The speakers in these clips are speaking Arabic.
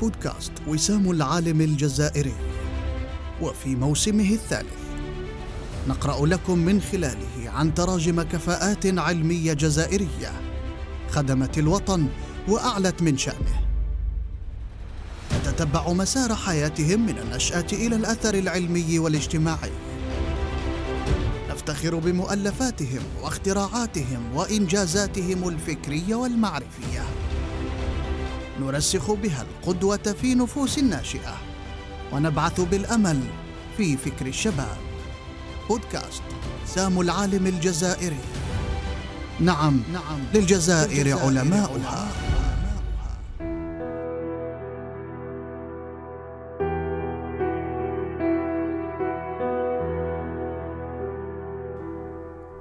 بودكاست وسام العالم الجزائري. وفي موسمه الثالث نقرأ لكم من خلاله عن تراجم كفاءات علمية جزائرية خدمت الوطن وأعلت من شأنه. نتتبع مسار حياتهم من النشأة إلى الأثر العلمي والاجتماعي. نفتخر بمؤلفاتهم واختراعاتهم وإنجازاتهم الفكرية والمعرفية. نرسخ بها القدوة في نفوس الناشئة. ونبعث بالأمل في فكر الشباب. بودكاست سام العالم الجزائري. نعم نعم. للجزائر علماؤها.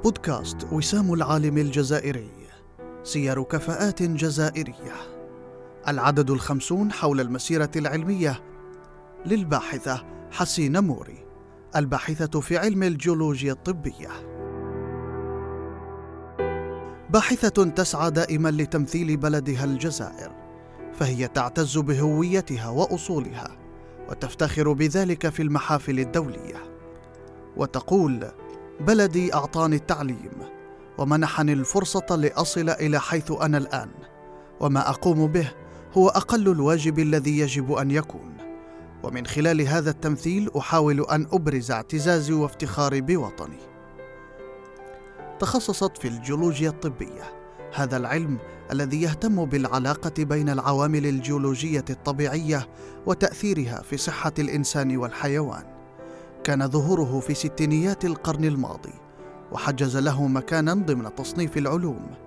بودكاست وسام العالم الجزائري. سير كفاءات جزائرية. العدد الخمسون حول المسيرة العلمية للباحثة حسين موري الباحثة في علم الجيولوجيا الطبية. باحثة تسعى دائما لتمثيل بلدها الجزائر فهي تعتز بهويتها وأصولها وتفتخر بذلك في المحافل الدولية. وتقول بلدي أعطاني التعليم ومنحني الفرصة لأصل إلى حيث أنا الآن وما أقوم به هو أقل الواجب الذي يجب أن يكون. ومن خلال هذا التمثيل أحاول أن أبرز اعتزازي وافتخاري بوطني. تخصصت في الجيولوجيا الطبية. هذا العلم الذي يهتم بالعلاقة بين العوامل الجيولوجية الطبيعية وتأثيرها في صحة الإنسان والحيوان. كان ظهوره في ستينيات القرن الماضي وحجز له مكانا ضمن تصنيف العلوم.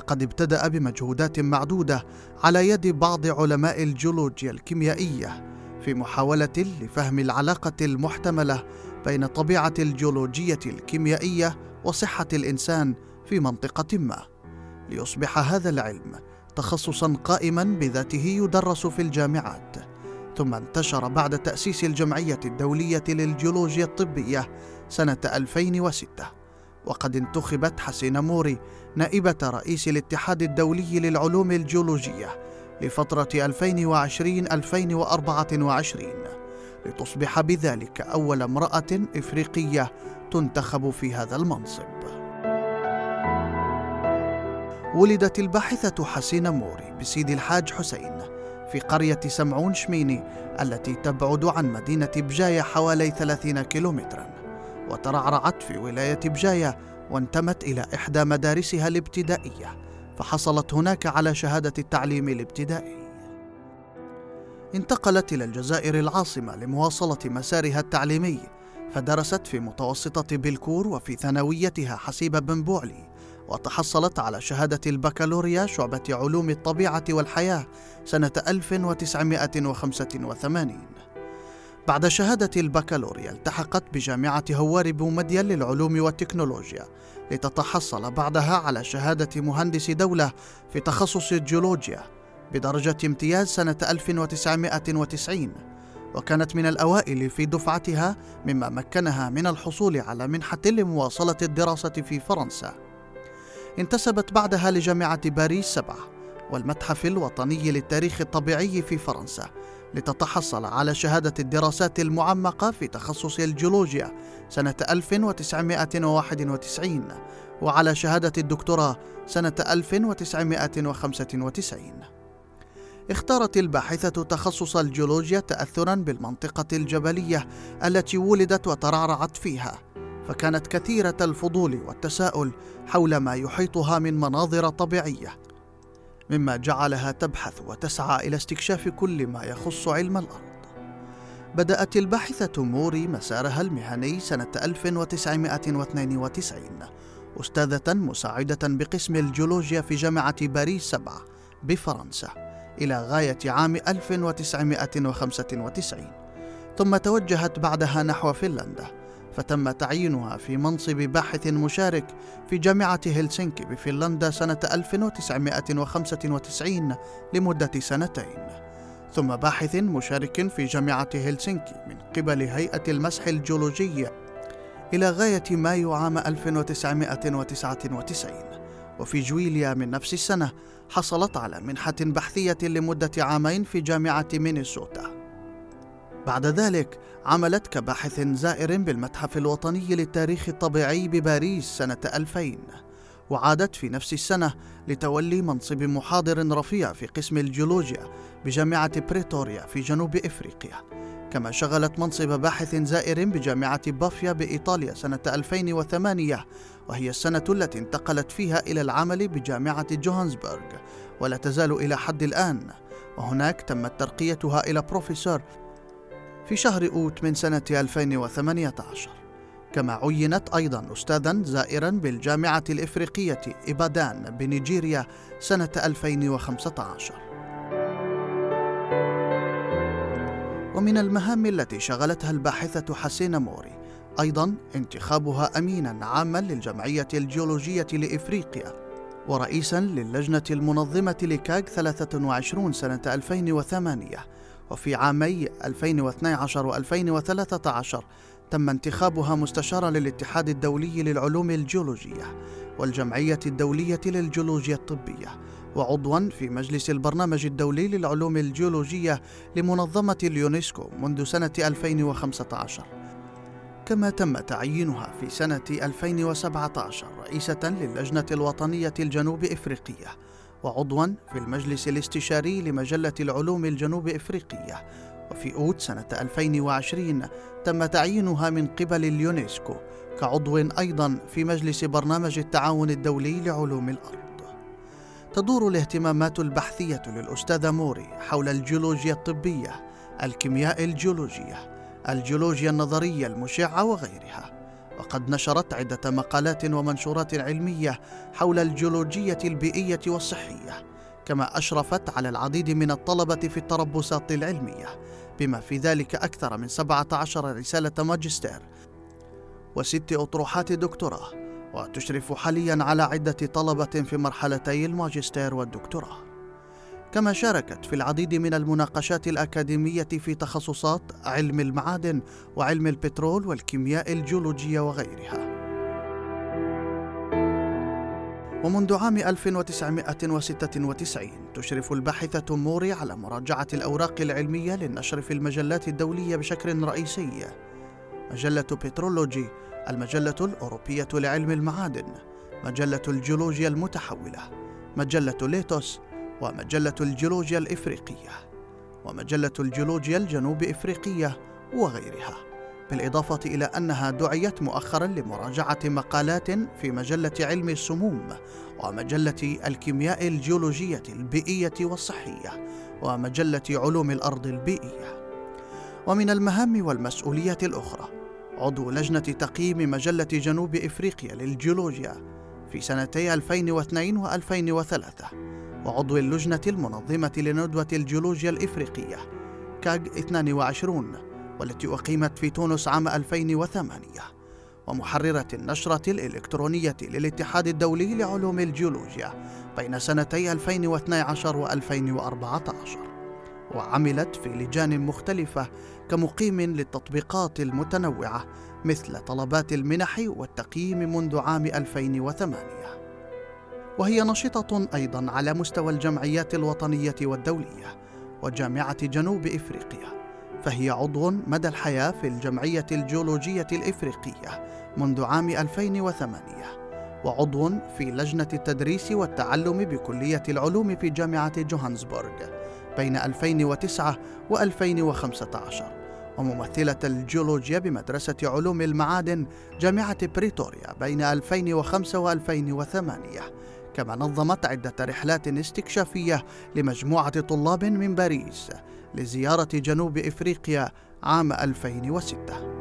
فقد ابتدأ بمجهودات معدودة على يد بعض علماء الجيولوجيا الكيميائية في محاولة لفهم العلاقة المحتملة بين طبيعة الجيولوجية الكيميائية وصحة الإنسان في منطقة ما. ليصبح هذا العلم تخصصا قائما بذاته يدرس في الجامعات ثم انتشر بعد تأسيس الجمعية الدولية للجيولوجيا الطبية سنة 2006 وقد انتخبت حسين موري نائبة رئيس الاتحاد الدولي للعلوم الجيولوجية لفترة 2020-2024 لتصبح بذلك أول امرأة إفريقية تنتخب في هذا المنصب. ولدت الباحثة حسين موري بسيد الحاج حسين في قرية سمعون شميني التي تبعد عن مدينة بجاية حوالي 30 كيلومترا وترعرعت في ولاية بجاية وانتمت إلى إحدى مدارسها الابتدائية فحصلت هناك على شهادة التعليم الابتدائي. انتقلت إلى الجزائر العاصمة لمواصلة مسارها التعليمي فدرست في متوسطة بلكور وفي ثانويتها حسيب بن بوعلي وتحصلت على شهادة البكالوريا شعبة علوم الطبيعة والحياة سنة 1985 بعد شهادة البكالوريا التحقت بجامعة هواري بومدين للعلوم والتكنولوجيا لتتحصل بعدها على شهادة مهندس دولة في تخصص الجيولوجيا بدرجة امتياز سنة 1990 وكانت من الأوائل في دفعتها مما مكنها من الحصول على منحة لمواصلة الدراسة في فرنسا. انتسبت بعدها لجامعة باريس سبعة والمتحف الوطني للتاريخ الطبيعي في فرنسا لتتحصل على شهادة الدراسات المعمقة في تخصص الجيولوجيا سنة 1991 وعلى شهادة الدكتوراه سنة 1995 اختارت الباحثة تخصص الجيولوجيا تأثرا بالمنطقة الجبلية التي ولدت وترعرعت فيها فكانت كثيرة الفضول والتساؤل حول ما يحيطها من مناظر طبيعية. مما جعلها تبحث وتسعى إلى استكشاف كل ما يخص علم الأرض. بدأت الباحثة موري مسارها المهني سنة 1992 أستاذة مساعدة بقسم الجيولوجيا في جامعة باريس 7 بفرنسا إلى غاية عام 1995 ثم توجهت بعدها نحو فنلندا. فتم تعيينها في منصب باحث مشارك في جامعة هلسنكي بفنلندا سنة 1995 لمدة سنتين. ثم باحث مشارك في جامعة هلسنكي من قبل هيئة المسح الجيولوجي. إلى غاية مايو عام 1999 وفي جويلية من نفس السنة حصلت على منحة بحثية لمدة عامين في جامعة مينيسوتا. بعد ذلك عملت كباحث زائر بالمتحف الوطني للتاريخ الطبيعي بباريس سنة 2000 وعادت في نفس السنة لتولي منصب محاضر رفيع في قسم الجيولوجيا بجامعة بريتوريا في جنوب إفريقيا. كما شغلت منصب باحث زائر بجامعة بافيا بإيطاليا سنة 2008 وهي السنة التي انتقلت فيها إلى العمل بجامعة جوهانسبرغ ولا تزال إلى حد الآن. وهناك تمت ترقيتها إلى بروفيسور في شهر أوت من سنة 2018 كما عينت أيضا أستاذا زائرا بالجامعة الإفريقية إبادان بنيجيريا سنة 2015 ومن المهام التي شغلتها الباحثة حسين موري أيضا انتخابها أمينا عاما للجمعية الجيولوجية لإفريقيا ورئيسا للجنة المنظمة لكاغ 23 سنة 2008 وفي عامي 2012 و2013 تم انتخابها مستشارا للاتحاد الدولي للعلوم الجيولوجية والجمعية الدولية للجيولوجيا الطبية وعضوا في مجلس البرنامج الدولي للعلوم الجيولوجية لمنظمة اليونسكو منذ سنة 2015 كما تم تعيينها في سنة 2017 رئيسة للجنة الوطنية الجنوب إفريقية وعضوا في المجلس الاستشاري لمجلة العلوم الجنوب إفريقية. وفي أوت سنة 2020 تم تعيينها من قبل اليونسكو كعضو أيضا في مجلس برنامج التعاون الدولي لعلوم الأرض. تدور الاهتمامات البحثية للأستاذة موري حول الجيولوجيا الطبية الكيمياء الجيولوجية الجيولوجيا النظرية المشعة وغيرها. وقد نشرت عدة مقالات ومنشورات علمية حول الجيولوجية البيئية والصحية كما أشرفت على العديد من الطلبة في التربصات العلمية بما في ذلك أكثر من 17 رسالة ماجستير وست أطروحات دكتوراه وتشرف حاليا على عدة طلبة في مرحلتي الماجستير والدكتوراه. كما شاركت في العديد من المناقشات الأكاديمية في تخصصات علم المعادن وعلم البترول والكيمياء الجيولوجية وغيرها. ومنذ عام 1996 تشرف الباحثة موري على مراجعة الأوراق العلمية للنشر في المجلات الدولية بشكل رئيسي. مجلة بترولوجي المجلة الأوروبية لعلم المعادن مجلة الجيولوجيا المتحولة مجلة ليتوس ومجلة الجيولوجيا الإفريقية ومجلة الجيولوجيا الجنوب إفريقية وغيرها بالإضافة إلى أنها دعيت مؤخرا لمراجعة مقالات في مجلة علم السموم ومجلة الكيمياء الجيولوجية البيئية والصحية ومجلة علوم الأرض البيئية. ومن المهام والمسؤوليات الأخرى عضو لجنة تقييم مجلة جنوب إفريقيا للجيولوجيا في سنتي 2002 و2003 وعضو اللجنة المنظمة لندوة الجيولوجيا الإفريقية كاج 22 والتي أقيمت في تونس عام 2008 ومحررة النشرة الإلكترونية للاتحاد الدولي لعلوم الجيولوجيا بين سنتي 2012 و 2014 وعملت في لجان مختلفة كمقيم للتطبيقات المتنوعة مثل طلبات المنح والتقييم منذ عام 2008 وهي نشطة أيضا على مستوى الجمعيات الوطنية والدولية وجامعة جنوب إفريقيا فهي عضو مدى الحياة في الجمعية الجيولوجية الإفريقية منذ عام 2008 وعضو في لجنة التدريس والتعلم بكلية العلوم في جامعة جوهانسبورغ بين 2009 و2015 وممثلة الجيولوجيا بمدرسة علوم المعادن جامعة بريتوريا بين 2005 و2008 كما نظمت عدة رحلات استكشافية لمجموعة طلاب من باريس لزيارة جنوب إفريقيا عام 2006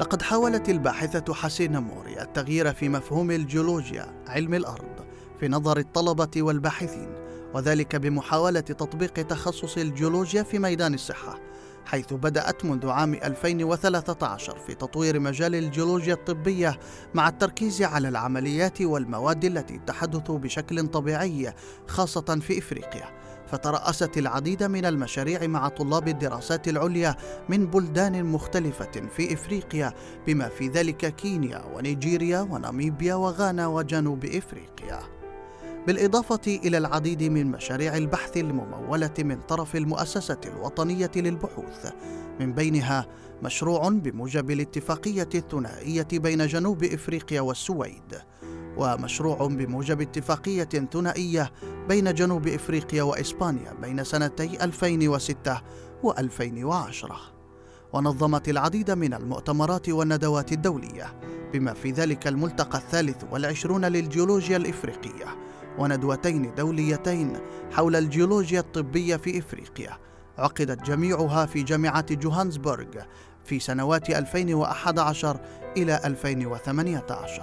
لقد حاولت الباحثة حسين موري التغيير في مفهوم الجيولوجيا علم الأرض في نظر الطلبة والباحثين وذلك بمحاولة تطبيق تخصص الجيولوجيا في ميدان الصحة. حيث بدأت منذ عام 2013 في تطوير مجال الجيولوجيا الطبية مع التركيز على العمليات والمواد التي تحدث بشكل طبيعي خاصة في إفريقيا. فترأست العديد من المشاريع مع طلاب الدراسات العليا من بلدان مختلفة في إفريقيا بما في ذلك كينيا ونيجيريا وناميبيا وغانا وجنوب إفريقيا. بالإضافة إلى العديد من مشاريع البحث الممولة من طرف المؤسسة الوطنية للبحوث. من بينها مشروع بموجب الاتفاقية الثنائية بين جنوب إفريقيا والسويد ومشروع بموجب اتفاقية ثنائية بين جنوب إفريقيا وإسبانيا بين سنتي 2006 و2010 ونظمت العديد من المؤتمرات والندوات الدولية بما في ذلك الملتقى الثالث والعشرون للجيولوجيا الإفريقية. وندوتين دوليتين حول الجيولوجيا الطبية في إفريقيا. عقدت جميعها في جامعة جوهانسبورغ في سنوات 2011 إلى 2018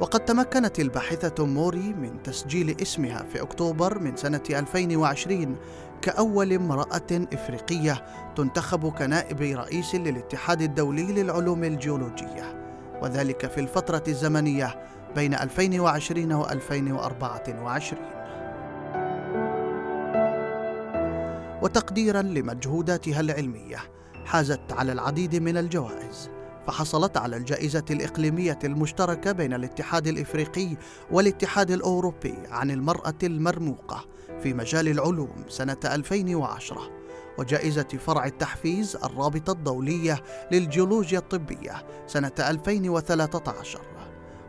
وقد تمكنت الباحثة موري من تسجيل اسمها في أكتوبر من سنة 2020 كأول امرأة إفريقية تنتخب كنائب رئيس للاتحاد الدولي للعلوم الجيولوجية. وذلك في الفترة الزمنية بين 2020 و 2024 وتقديرا لمجهوداتها العلمية حازت على العديد من الجوائز فحصلت على الجائزة الإقليمية المشتركة بين الاتحاد الإفريقي والاتحاد الأوروبي عن المرأة المرموقة في مجال العلوم سنة 2010 وجائزة فرع التحفيز الرابطة الدولية للجيولوجيا الطبية سنة 2013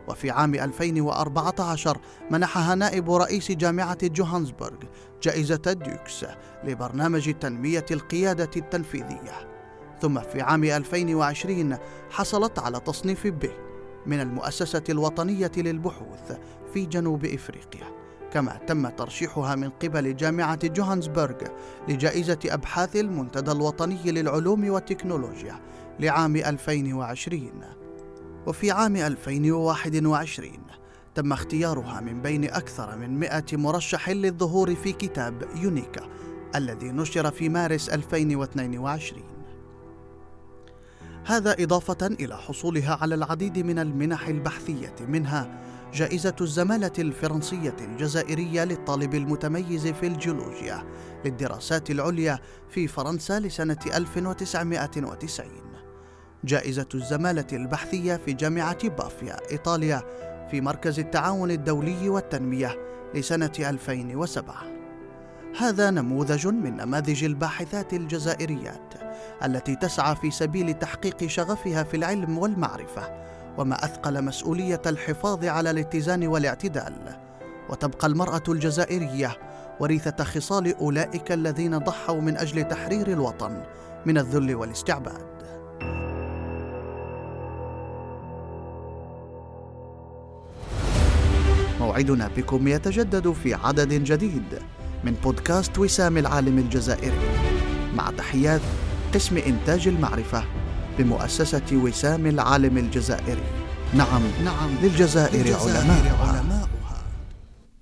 وفي عام 2014 منحها نائب رئيس جامعة جوهانسبرغ جائزة ديوكس لبرنامج تنمية القيادة التنفيذية. ثم في عام 2020 حصلت على تصنيف ب من المؤسسة الوطنية للبحوث في جنوب إفريقيا كما تم ترشيحها من قبل جامعة جوهانسبرغ لجائزة أبحاث المنتدى الوطني للعلوم والتكنولوجيا لعام 2020 وفي عام 2021 تم اختيارها من بين أكثر من 100 مرشح للظهور في كتاب يونيكا الذي نشر في مارس 2022 هذا إضافة إلى حصولها على العديد من المنح البحثية منها جائزة الزمالة الفرنسية الجزائرية للطالب المتميز في الجيولوجيا للدراسات العليا في فرنسا لسنة 1990 جائزة الزمالة البحثية في جامعة بافيا إيطاليا في مركز التعاون الدولي والتنمية لسنة 2007 هذا نموذج من نماذج الباحثات الجزائريات التي تسعى في سبيل تحقيق شغفها في العلم والمعرفة وما أثقل مسؤولية الحفاظ على الاتزان والاعتدال. وتبقى المرأة الجزائرية وريثة خصال أولئك الذين ضحوا من أجل تحرير الوطن من الذل والاستعباد. موعدنا بكم يتجدد في عدد جديد من بودكاست وسام العالم الجزائري. مع تحيات قسم إنتاج المعرفة بمؤسسة وسام العالم الجزائري. نعم نعم للجزائر, للجزائر علماء, علماء.